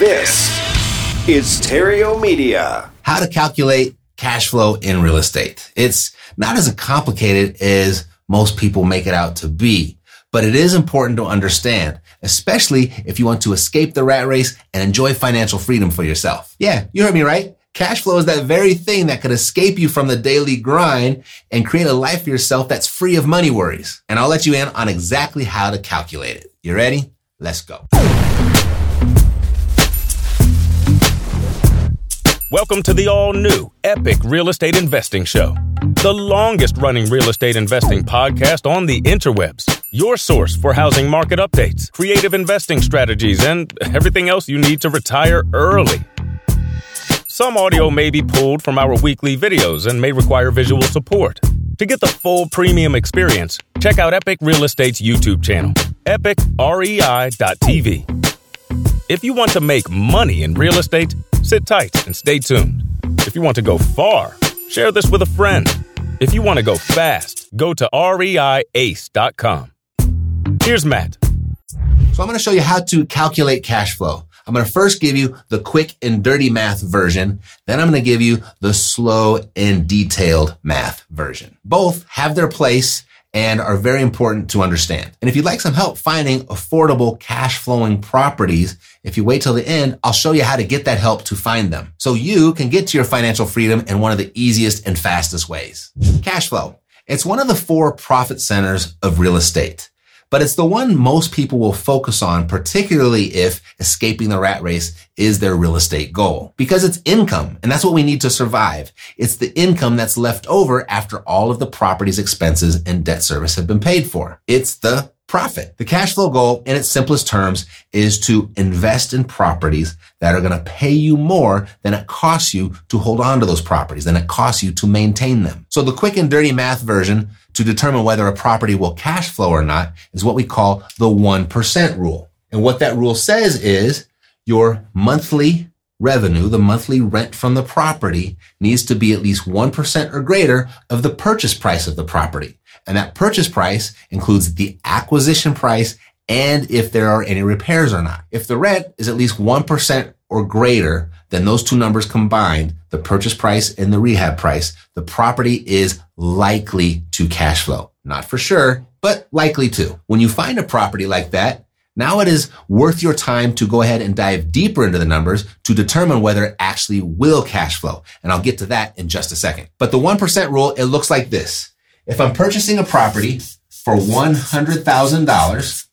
This is Theriault Media. How to calculate cash flow in real estate. It's not as complicated as most people make it out to be, but it is important to understand, especially if you want to escape the rat race and enjoy financial freedom for yourself. Yeah, you heard me right. Cash flow is that very thing that could escape you from the daily grind and create a life for yourself that's free of money worries. And I'll let you in on exactly how to calculate it. You ready? Let's go. Welcome to the all new Epic Real Estate Investing Show, the longest running real estate investing podcast on the interwebs. Your source for housing market updates, creative investing strategies, and everything else you need to retire early. Some audio may be pulled from our weekly videos and may require visual support. To get the full premium experience, check out Epic Real Estate's YouTube channel, epicrei.tv. If you want to make money in real estate, sit tight and stay tuned. If you want to go far, share this with a friend. If you want to go fast, go to reiace.com. Here's Matt. So I'm going to show you how to calculate cash flow. I'm going to first give you the quick and dirty math version. Then I'm going to give you the slow and detailed math version. Both have their place and are very important to understand. And if you'd like some help finding affordable cash flowing properties, if you wait till the end, I'll show you how to get that help to find them so you can get to your financial freedom in one of the easiest and fastest ways. Cash flow. It's one of the four profit centers of real estate but it's the one most people will focus on, particularly if escaping the rat race is their real estate goal. Because it's income, and that's what we need to survive. It's the income that's left over after all of the property's expenses and debt service have been paid for. It's the profit. The cash flow goal in its simplest terms is to invest in properties that are going to pay you more than it costs you to hold on to those properties, than it costs you to maintain them. So the quick and dirty math version to determine whether a property will cash flow or not is what we call the 1% rule. And what that rule says is your monthly revenue, the monthly rent from the property needs to be at least 1% or greater of the purchase price of the property. And that purchase price includes the acquisition price and if there are any repairs or not. If the rent is at least 1% or greater than those two numbers combined, the purchase price and the rehab price, the property is likely to cash flow. Not for sure, but likely to. When you find a property like that, now it is worth your time to go ahead and dive deeper into the numbers to determine whether it actually will cash flow. And I'll get to that in just a second. But the 1% rule, it looks like this. If I'm purchasing a property for $100,000,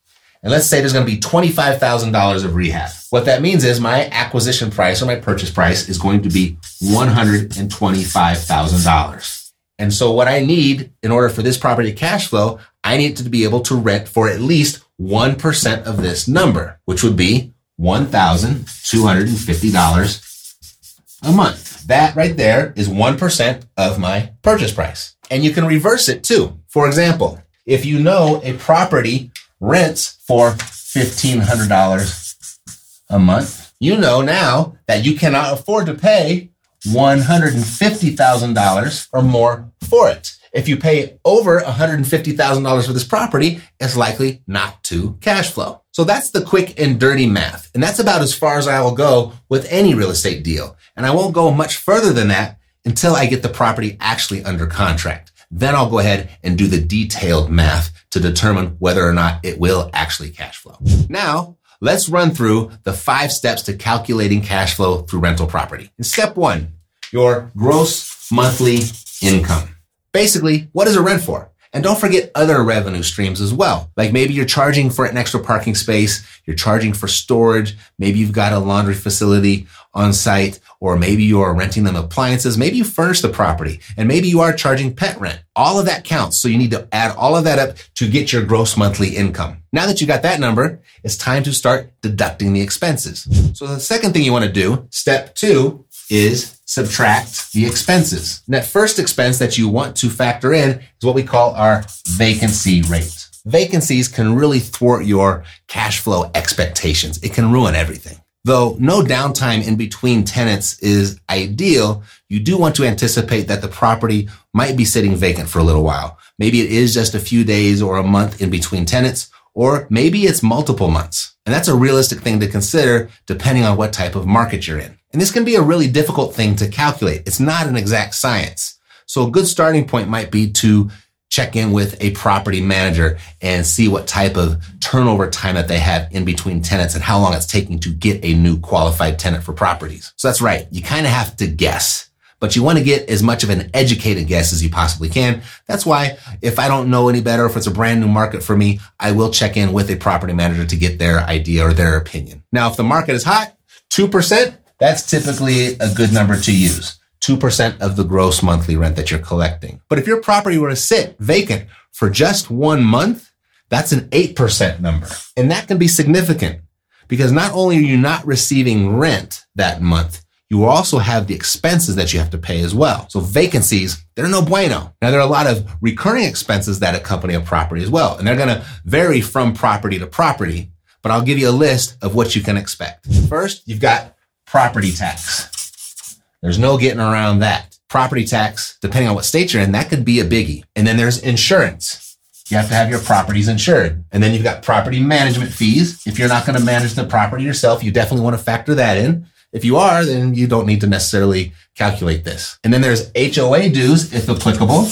and let's say there's going to be $25,000 of rehab. What that means is my acquisition price or my purchase price is going to be $125,000. And so what I need in order for this property to cash flow, I need to be able to rent for at least 1% of this number, which would be $1,250 a month. That right there is 1% of my purchase price. And you can reverse it too. For example, if you know a property rents for $1,500 a month, you know now that you cannot afford to pay $150,000 or more for it. If you pay over $150,000 for this property, it's likely not to cash flow. So that's the quick and dirty math. And that's about as far as I will go with any real estate deal. And I won't go much further than that until I get the property actually under contract. Then I'll go ahead and do the detailed math to determine whether or not it will actually cash flow. Now, let's run through the five steps to calculating cash flow through rental property. In step one, your gross monthly income. Basically, what is a rent for? And don't forget other revenue streams as well. Like maybe you're charging for an extra parking space, you're charging for storage, maybe you've got a laundry facility on site, or maybe you are renting them appliances, maybe you furnish the property, and maybe you are charging pet rent. All of that counts. So you need to add all of that up to get your gross monthly income. Now that you got that number, it's time to start deducting the expenses. So the second thing you want to do, step two, is subtract the expenses. And that first expense that you want to factor in is what we call our vacancy rate. Vacancies can really thwart your cash flow expectations. It can ruin everything. Though no downtime in between tenants is ideal, you do want to anticipate that the property might be sitting vacant for a little while. Maybe it is just a few days or a month in between tenants, or maybe it's multiple months. And that's a realistic thing to consider depending on what type of market you're in. And this can be a really difficult thing to calculate. It's not an exact science. So a good starting point might be to check in with a property manager and see what type of turnover time that they have in between tenants and how long it's taking to get a new qualified tenant for properties. So that's right. You kind of have to guess, but you want to get as much of an educated guess as you possibly can. That's why if I don't know any better, if it's a brand new market for me, I will check in with a property manager to get their idea or their opinion. Now, if the market is hot, 2%, that's typically a good number to use. 2% of the gross monthly rent that you're collecting. But if your property were to sit vacant for just one month, that's an 8% number. And that can be significant because not only are you not receiving rent that month, you also have the expenses that you have to pay as well. So vacancies, they're no bueno. Now there are a lot of recurring expenses that accompany a property as well, and they're going to vary from property to property, but I'll give you a list of what you can expect. First, you've got property tax. There's no getting around that. Property tax, depending on what state you're in, that could be a biggie. And then there's insurance. You have to have your properties insured. And then you've got property management fees. If you're not going to manage the property yourself, you definitely want to factor that in. If you are, then you don't need to necessarily calculate this. And then there's HOA dues, if applicable.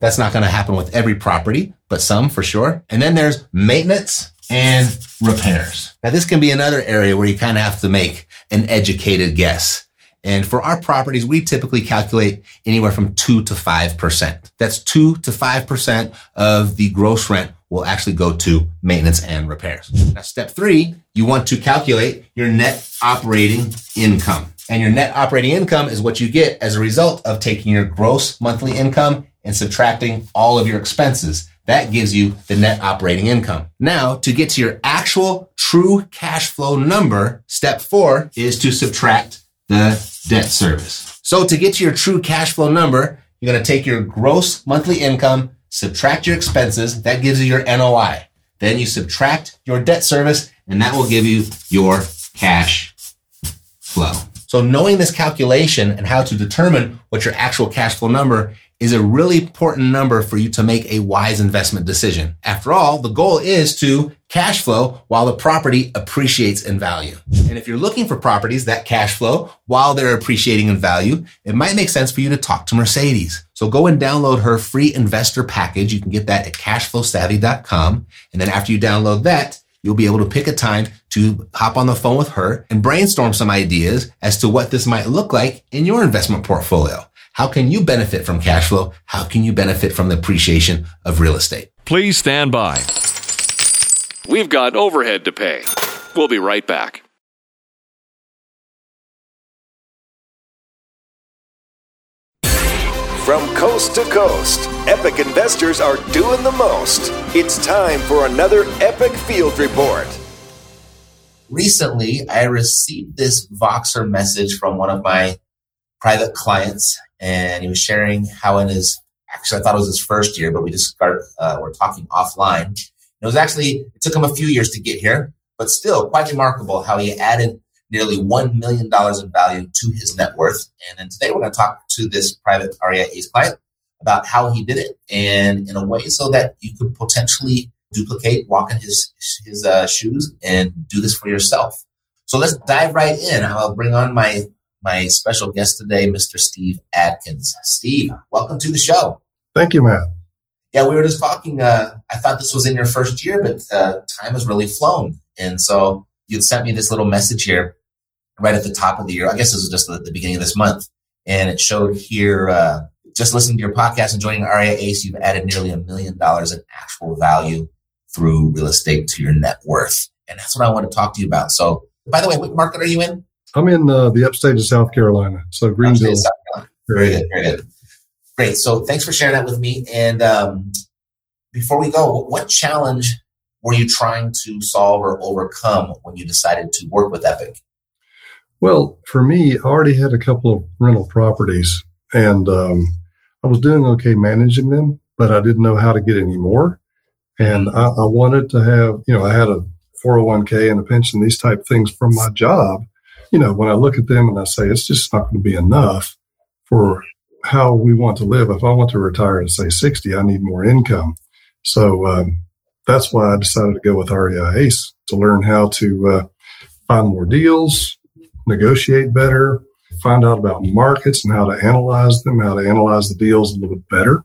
That's not going to happen with every property, but some for sure. And then there's maintenance and repairs. Now, this can be another area where you kind of have to make an educated guess. And for our properties, we typically calculate anywhere from two to 5%. That's two to 5% of the gross rent will actually go to maintenance and repairs. Now, step three, you want to calculate your net operating income. And your net operating income is what you get as a result of taking your gross monthly income and subtracting all of your expenses. That gives you the net operating income. Now, to get to your actual true cash flow number, step four is to subtract the debt service. So to get to your true cash flow number, you're going to take your gross monthly income, subtract your expenses. That gives you your NOI. Then you subtract your debt service and that will give you your cash flow. So knowing this calculation and how to determine what your actual cash flow number is a really important number for you to make a wise investment decision. After all, the goal is to cash flow while the property appreciates in value. And if you're looking for properties that cash flow while they're appreciating in value, it might make sense for you to talk to Mercedes. So go and download her free investor package. You can get that at cashflowsavvy.com. And then after you download that, you'll be able to pick a time to hop on the phone with her and brainstorm some ideas as to what this might look like in your investment portfolio. How can you benefit from cash flow? How can you benefit from the appreciation of real estate? Please stand by. We've got overhead to pay. We'll be right back. From coast to coast, epic investors are doing the most. It's time for another epic field report. Recently, I received this Voxer message from one of my private clients, and he was sharing how in his actually I thought it was his first year, but we just started uh, we're talking offline. It was actually it took him a few years to get here, but still quite remarkable how he added nearly $1 million in value to his net worth. And then today we're going to talk to this private REI ACE client about how he did it and in a way so that you could potentially duplicate, walk in his, his uh, shoes and do this for yourself. So let's dive right in. I'll bring on my, my special guest today, Mr. Steve Atkins. Steve, welcome to the show. Thank you, Matt. Yeah, we were just talking. Uh, I thought this was in your first year, but uh, time has really flown. And so you'd sent me this little message here right at the top of the year. I guess this was just the, the beginning of this month. And it showed here, uh, just listening to your podcast and joining REI ACE, you've added nearly a million dollars in actual value through real estate to your net worth. And that's what I want to talk to you about. So, by the way, what market are you in? I'm in uh, the upstate of South Carolina. So, Greenville. Very good. Very good. Great. So, thanks for sharing that with me. And um, before we go, what challenge were you trying to solve or overcome when you decided to work with Epic? Well, for me, I already had a couple of rental properties and um, I was doing okay managing them, but I didn't know how to get any more. And I, I wanted to have, you know, I had a 401k and a pension, these type things from my job. You know, when I look at them and I say, it's just not going to be enough for how we want to live. If I want to retire at say 60, I need more income. So, um, that's why I decided to go with REI Ace to learn how to uh, find more deals, negotiate better, find out about markets and how to analyze them, how to analyze the deals a little bit better.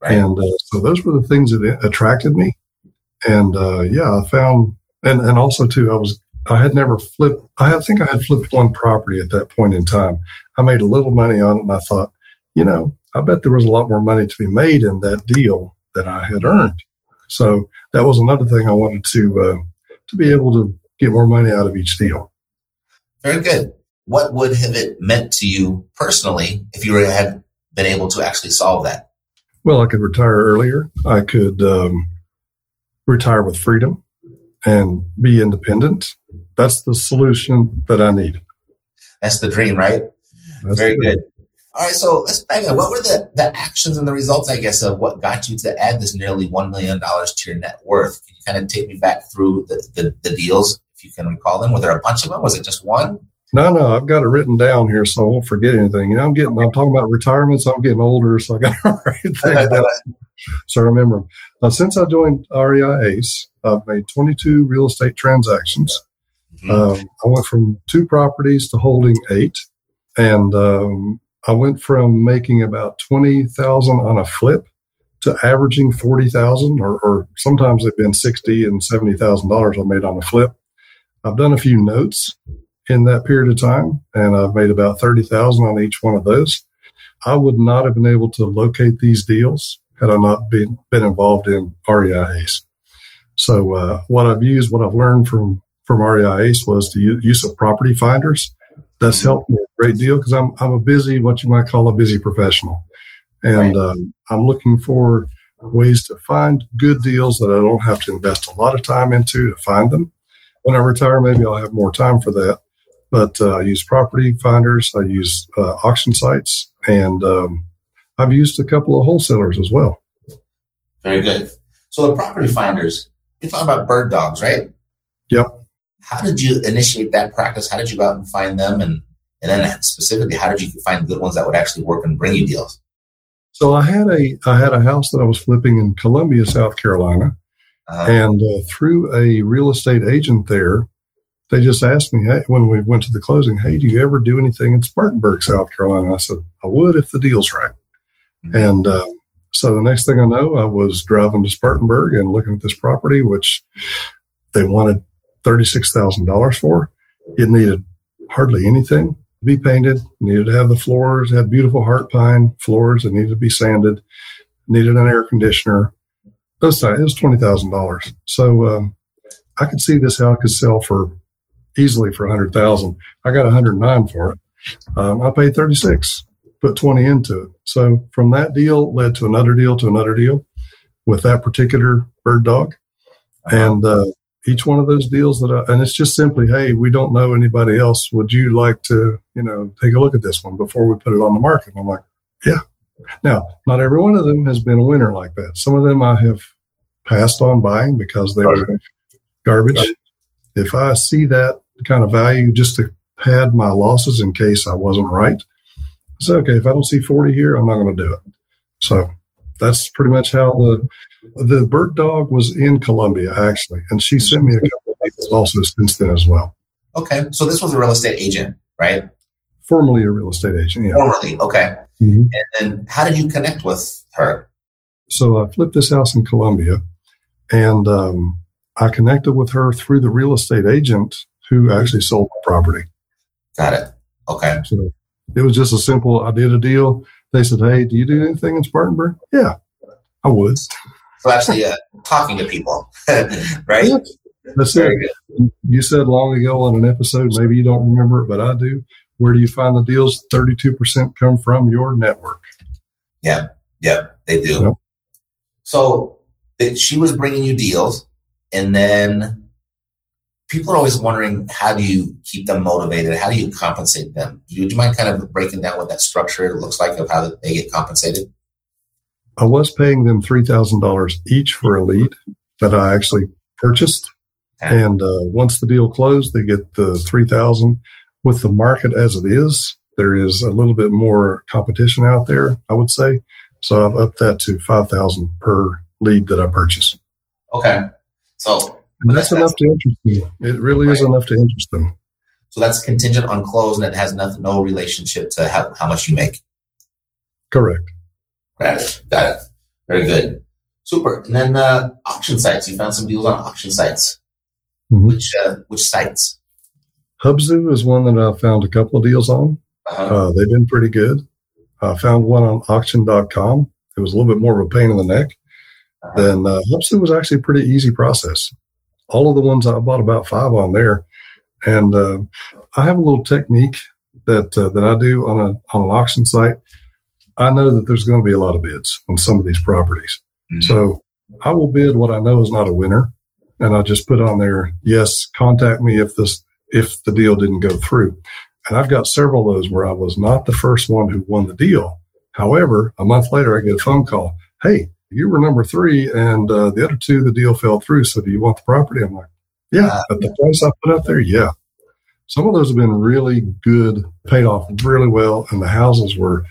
Right. And uh, so those were the things that attracted me. And uh, yeah, I found, and, and also too, I was, I had never flipped, I think I had flipped one property at that point in time. I made a little money on it and I thought, you know, I bet there was a lot more money to be made in that deal than I had earned. So that was another thing I wanted to, uh, to be able to get more money out of each deal. Very good. What would have it meant to you personally if you had been able to actually solve that? Well, I could retire earlier. I could um, retire with freedom and be independent. That's the solution that I need. That's the dream, right? That's Very good. All right, so let's back up. What were the, the actions and the results, I guess, of what got you to add this nearly $1 million to your net worth? Can you kind of take me back through the, the, the deals, if you can recall them? Were there a bunch of them? Was it just one? No, no, I've got it written down here, so I won't forget anything. You know, I'm getting, I'm talking about retirement, so I'm getting older, so I got to write things down. So I remember. Now, since I joined REI Ace, I've made 22 real estate transactions. Mm-hmm. Um, I went from two properties to holding eight, and um, I went from making about 20,000 on a flip to averaging 40,000, or, or sometimes they've been 60 and 70,000 dollars I made on a flip. I've done a few notes in that period of time, and I've made about thirty thousand on each one of those. I would not have been able to locate these deals had I not been been involved in REI Ace. So uh, what I've used, what I've learned from from REI Ace was the use of property finders. That's mm-hmm. helped me a great deal because I'm I'm a busy, what you might call a busy professional, and right. um, I'm looking for ways to find good deals that I don't have to invest a lot of time into to find them. When I retire, maybe I'll have more time for that. But uh, I use property finders, I use uh, auction sites, and um, I've used a couple of wholesalers as well. Very good. So the property finders, you're talking about bird dogs, right? Yep. How did you initiate that practice? How did you go out and find them? And, and then specifically, how did you find good ones that would actually work and bring you deals? So I had a I had a house that I was flipping in Columbia, South Carolina, uh-huh. and uh, through a real estate agent there, they just asked me hey, when we went to the closing, hey, do you ever do anything in Spartanburg, South Carolina? I said, I would if the deal's right. Mm-hmm. And uh, so the next thing I know, I was driving to Spartanburg and looking at this property, which they wanted $36,000 for. It needed hardly anything to be painted, needed to have the floors, had beautiful heart pine floors that needed to be sanded, needed an air conditioner. Those times, it was $20,000. So um, I could see this house could sell for easily for 100,000. I got 109 for it. Um, I paid 36, put 20 into it. So from that deal led to another deal to another deal with that particular bird dog. And, uh, each one of those deals that I, and it's just simply, Hey, we don't know anybody else. Would you like to, you know, take a look at this one before we put it on the market? And I'm like, yeah. Now, not every one of them has been a winner like that. Some of them I have passed on buying because they were garbage. If I see that kind of value just to pad my losses in case I wasn't right. So okay. If I don't see 40 here, I'm not going to do it. So that's pretty much how the the bird dog was in Columbia actually, and she sent me a couple of people also since then as well. Okay, so this was a real estate agent, right? Formerly a real estate agent, yeah. Formerly, okay. Mm-hmm. And then how did you connect with her? So I flipped this house in Columbia, and um, I connected with her through the real estate agent who actually sold the property. Got it. Okay. So it was just a simple, I did a deal. They said, Hey, do you do anything in Spartanburg? Yeah, I would. So actually uh, talking to people, right? That's Very it. Good. You said long ago on an episode, maybe you don't remember it, but I do. Where do you find the deals? 32% come from your network. Yeah. Yeah, they do. Yep. So she was bringing you deals and then people are always wondering how do you keep them motivated? How do you compensate them? Would you mind kind of breaking down what that structure looks like of how they get compensated? I was paying them $3,000 each for a lead that I actually purchased. And uh, once the deal closed, they get the 3000 with the market as it is. There is a little bit more competition out there, I would say. So I've upped that to 5000 per lead that I purchase. Okay. So that's, that's enough to interest them. It really right. is enough to interest them. So that's contingent on close and it has nothing, no relationship to how, how much you make. Correct. Got it. Got it. Very good. Super. And then uh, auction sites. You found some deals on auction sites. Mm-hmm. Which uh, which sites? Hubzu is one that I found a couple of deals on. Uh-huh. Uh, they've been pretty good. I found one on auction.com. It was a little bit more of a pain in the neck. Uh-huh. Then uh, Hubzu was actually a pretty easy process. All of the ones I bought about five on there, and uh, I have a little technique that uh, that I do on a on an auction site. I know that there's going to be a lot of bids on some of these properties, mm-hmm. so I will bid what I know is not a winner, and I just put on there, yes, contact me if this if the deal didn't go through. And I've got several of those where I was not the first one who won the deal. However, a month later, I get a phone call. Hey, you were number three, and uh, the other two, the deal fell through. So do you want the property? I'm like, yeah, uh, at the price I put out there, yeah. Some of those have been really good, paid off really well, and the houses were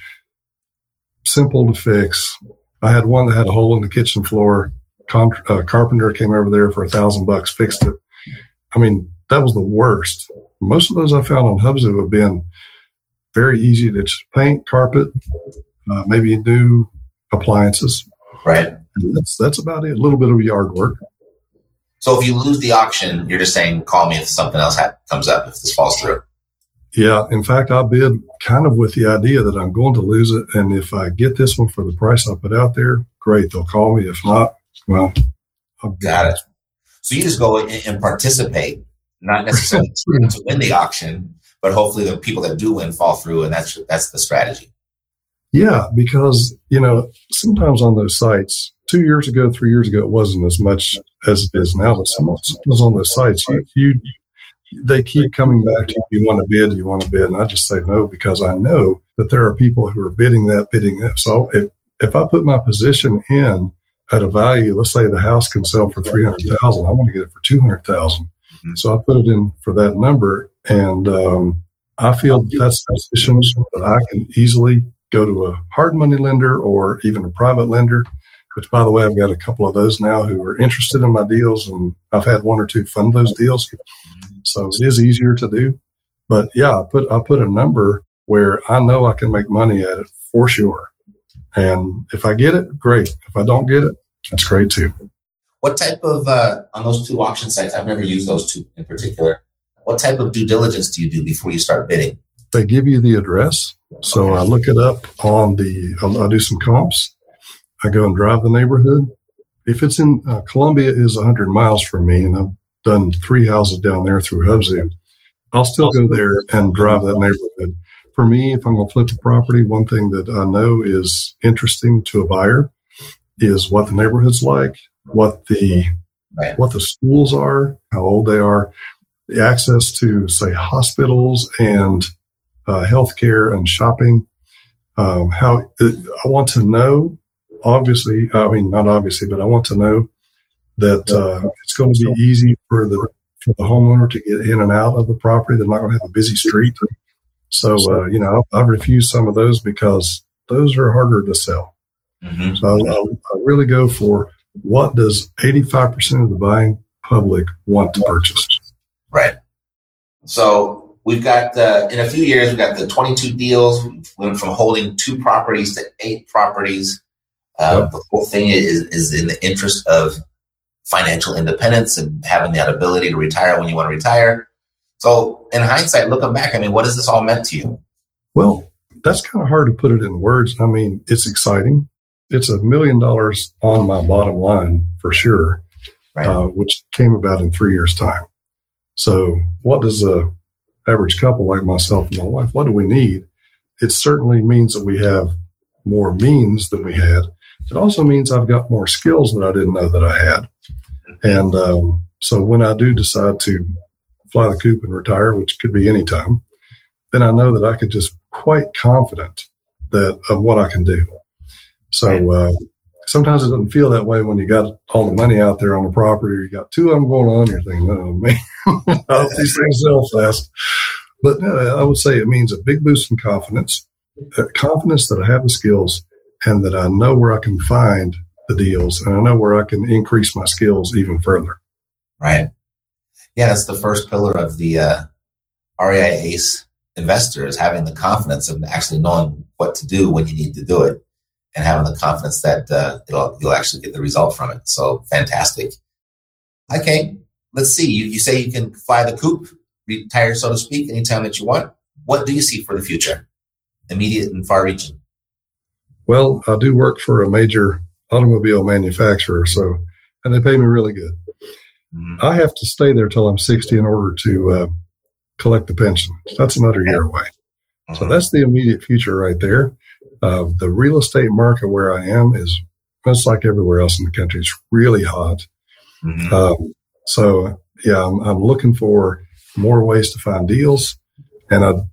simple to fix. I had one that had a hole in the kitchen floor. Con- uh, carpenter came over there for a thousand bucks, fixed it. I mean, that was the worst. Most of those I found on Hubzu have been very easy to paint, carpet, uh, maybe new appliances. Right. And that's that's about it. A little bit of yard work. So if you lose the auction, you're just saying, call me if something else ha- comes up, if this falls through. Yeah. In fact, I bid kind of with the idea that I'm going to lose it. And if I get this one for the price I put out there, great. They'll call me. If not, well, I'll got it. So you just go and participate not necessarily to win the auction, but hopefully the people that do win fall through, and that's that's the strategy. Yeah, because you know sometimes on those sites, two years ago, three years ago, it wasn't as much as it is now. But sometimes on those sites, you, you they keep coming back to you. You want to bid? You want to bid? And I just say no because I know that there are people who are bidding that, bidding that. So if if I put my position in at a value, let's say the house can sell for three hundred thousand, I want to get it for two hundred thousand. Mm-hmm. So I put it in for that number. And um, I feel that's positions that I can easily go to a hard money lender or even a private lender, which by the way, I've got a couple of those now who are interested in my deals and I've had one or two fund those deals. So it is easier to do. But yeah, I put, I put a number where I know I can make money at it for sure. And if I get it, great. If I don't get it, that's great too. What type of, uh, on those two auction sites, I've never used those two in particular. What type of due diligence do you do before you start bidding? They give you the address. So I look it up on the, I do some comps. I go and drive the neighborhood. If it's in uh, Columbia is 100 miles from me and I've done three houses down there through Hubzu, I'll still go there and drive that neighborhood. For me, if I'm going to flip the property, one thing that I know is interesting to a buyer is what the neighborhood's like what the right. what the schools are, how old they are, the access to say hospitals and uh, healthcare and shopping. Um, how I want to know, obviously, I mean not obviously, but I want to know that uh, it's going to be easy for the for the homeowner to get in and out of the property. They're not going to have a busy street. So, uh, you know, I've refused some of those because those are harder to sell. Mm-hmm. So I, I, really go for what does 85% of the buying public want to purchase? Right. So we've got, uh, in a few years, we've got the 22 deals. We went from holding two properties to eight properties. Uh, yep. The whole thing is, is in the interest of financial independence and having that ability to retire when you want to retire. So, in hindsight, looking back, I mean, what has this all meant to you? Well, that's kind of hard to put it in words. I mean, it's exciting it's a million dollars on my bottom line for sure, right. uh, which came about in three years' time. So, what does a average couple like myself and my wife? What do we need? It certainly means that we have more means than we had. It also means I've got more skills that I didn't know that I had. And um, so, when I do decide to fly the coop and retire, which could be any time, then I know that I could just quite confident that of what I can do. So uh, sometimes it doesn't feel that way when you got all the money out there on the property, or you got two of them going on. You're thinking, oh man, I hope these things sell fast. But uh, I would say it means a big boost in confidence, uh, confidence that I have the skills and that I know where I can find the deals and I know where I can increase my skills even further. Right. Yeah, that's the first pillar of the uh, REI ACE investors having the confidence of actually knowing what to do when you need to do it and having the confidence that uh, you'll actually get the result from it. So fantastic. Okay, let's see. You, you say you can fly the coop, retire, so to speak, anytime that you want. What do you see for the future, immediate and far reaching? Well, I do work for a major automobile manufacturer, so and they pay me really good. Mm-hmm. I have to stay there till I'm 60 in order to uh, collect the pension. That's another year away. Mm-hmm. So that's the immediate future right there. Uh, the real estate market where I am is just like everywhere else in the country. It's really hot. Mm-hmm. Um, so yeah, I'm, I'm, looking for more ways to find deals, and I'd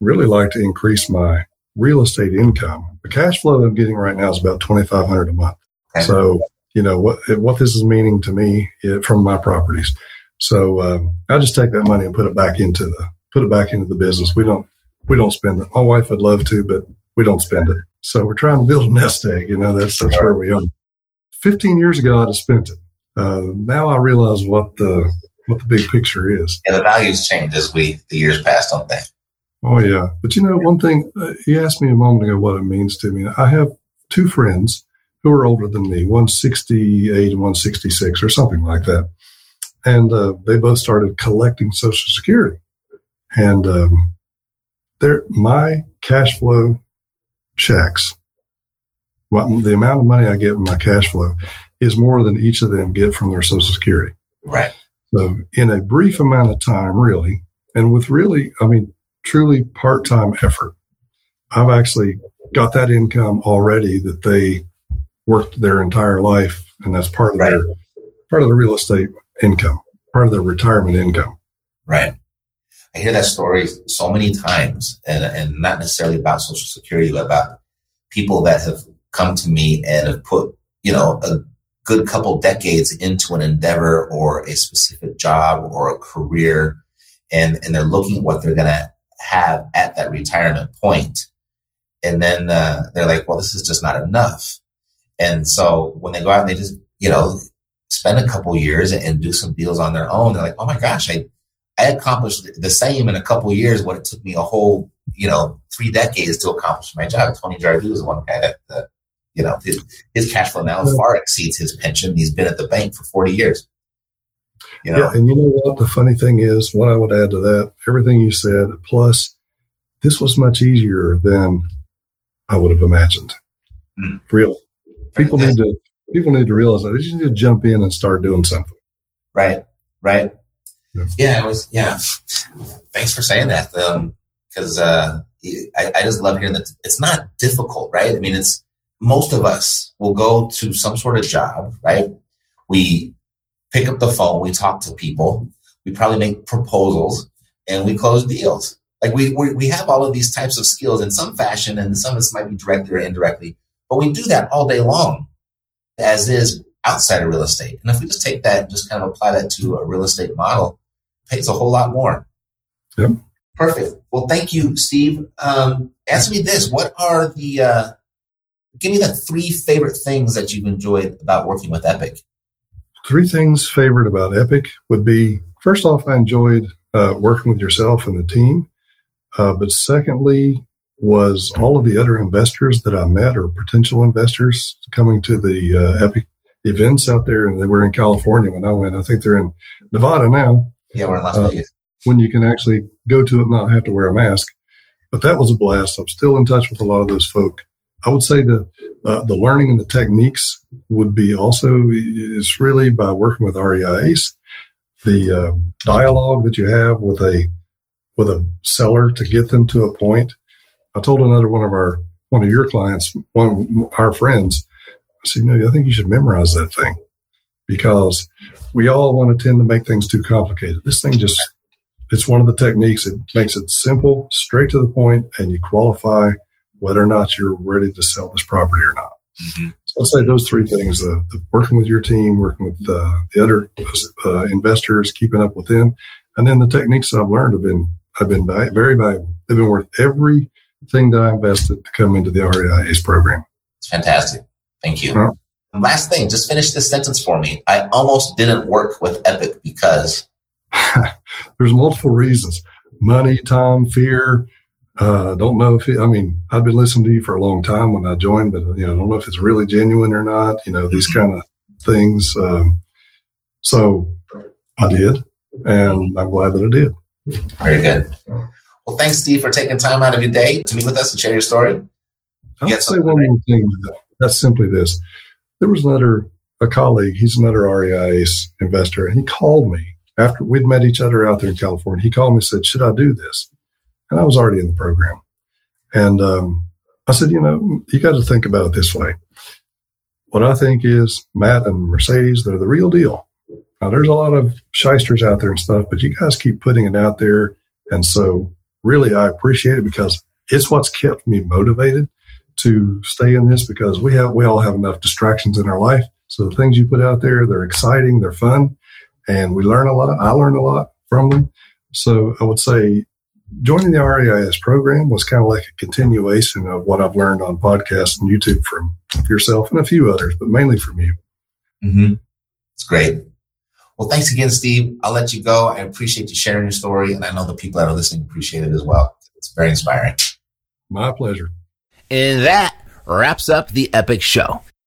really like to increase my real estate income. The cash flow I'm getting right now is about twenty five hundred a month. Okay. So you know what what this is meaning to me it, from my properties. So um, I just take that money and put it back into the put it back into the business. We don't we don't spend it. My wife would love to, but we don't spend it. So we're trying to build a nest egg. You know, that's that's where we are. Fifteen years ago, I'd have spent it. Uh, now I realize what the what the big picture is. And the values change as we the years pass, don't they? Oh yeah, but you know one thing. Uh, you asked me a moment ago what it means to me. I have two friends who are older than me, one sixty eight and one sixty six, or something like that, and uh, they both started collecting Social Security, and um, their my cash flow checks, what, the amount of money I get in my cash flow is more than each of them get from their Social Security. Right. So, in a brief amount of time, really, and with really, I mean, truly part time effort, I've actually got that income already that they worked their entire life, and that's part of right. their part of the real estate income, part of their retirement income. Right. I hear that story so many times, and and not necessarily about Social Security, but about people that have come to me and have put you know a good couple decades into an endeavor or a specific job or a career, and and they're looking at what they're going to have at that retirement point, and then uh, they're like, well, this is just not enough, and so when they go out and they just you know spend a couple years and, do some deals on their own, they're like, oh my gosh, I I accomplished the same in a couple years what it took me a whole, you know, three decades to accomplish my job. Tony Jardue is one guy that, that you know, his, his cash flow now far exceeds his pension. He's been at the bank for 40 years. You know? Yeah, and you know what? The funny thing is, what I would add to that, everything you said, plus this was much easier than I would have imagined. Mm. Really, people need to people need to realize that they just need to jump in and start doing something. Right, right. Yeah. yeah, it was. Yeah, thanks for saying that. Because um, uh, I, I just love hearing that it's not difficult, right? I mean, it's most of us will go to some sort of job, right? We pick up the phone, we talk to people, we probably make proposals, and we close deals. Like we, we, we have all of these types of skills in some fashion, and some of this might be directly or indirectly, but we do that all day long, as is outside of real estate. And if we just take that and just kind of apply that to a real estate model, it pays a whole lot more. Yep. Perfect. Well, thank you, Steve. Um, answer me this: What are the uh, give me the three favorite things that you've enjoyed about working with Epic. Three things favorite about Epic would be first off, I enjoyed uh, working with yourself and the team. Uh, but secondly, was all of the other investors that I met or potential investors coming to the uh, Epic events out there, and they were in California when I went. I think they're in Nevada now. Yeah, we're in Las uh, Vegas. when you can actually go to it and not have to wear a mask. But that was a blast. I'm still in touch with a lot of those folk. I would say the uh, the learning and the techniques would be also is really by working with REI Ace, the uh, dialogue that you have with a with a seller to get them to a point. I told another one of our one of your clients, one of our friends, I said, "No, I think you should memorize that thing because we all want to tend to make things too complicated. This thing just it's one of the techniques. It makes it simple, straight to the point, and you qualify." Whether or not you're ready to sell this property or not. Mm-hmm. So I'll say those three things: uh, the, working with your team, working with uh, the other uh, investors, keeping up with them, and then the techniques I've learned have been have been very valuable. They've been worth everything that I invested to come into the REI ACE program. It's fantastic. Thank you. last thing, just finish this sentence for me. I almost didn't work with Epic because there's multiple reasons: money, time, fear. Uh, don't know if it, I mean I've been listening to you for a long time when I joined, but you know I don't know if it's really genuine or not. You know these kind of things. Um, so I did, and I'm glad that I did. Very good. Well, thanks, Steve, for taking time out of your day to meet with us and share your story. I'll say one more thing. That's simply this. There was another, a colleague, he's another REI ACE investor, and he called me after we'd met each other out there in California. He called me and said, Should I do this? And I was already in the program. And um, I said, You know, you got to think about it this way. What I think is Matt and Mercedes, they're the real deal. Now, there's a lot of shysters out there and stuff, but you guys keep putting it out there. And so, really, I appreciate it because it's what's kept me motivated to stay in this because we have we all have enough distractions in our life. So the things you put out there, they're exciting, they're fun, and we learn a lot. I learn a lot from them. So I would say joining the REI ACE program was kind of like a continuation of what I've learned on podcasts and YouTube from yourself and a few others, but mainly from you. Mm-hmm. It's great. Well, thanks again, Steve. I'll let you go. I appreciate you sharing your story, and I know the people that are listening appreciate it as well. It's very inspiring. My pleasure. And that wraps up the epic show.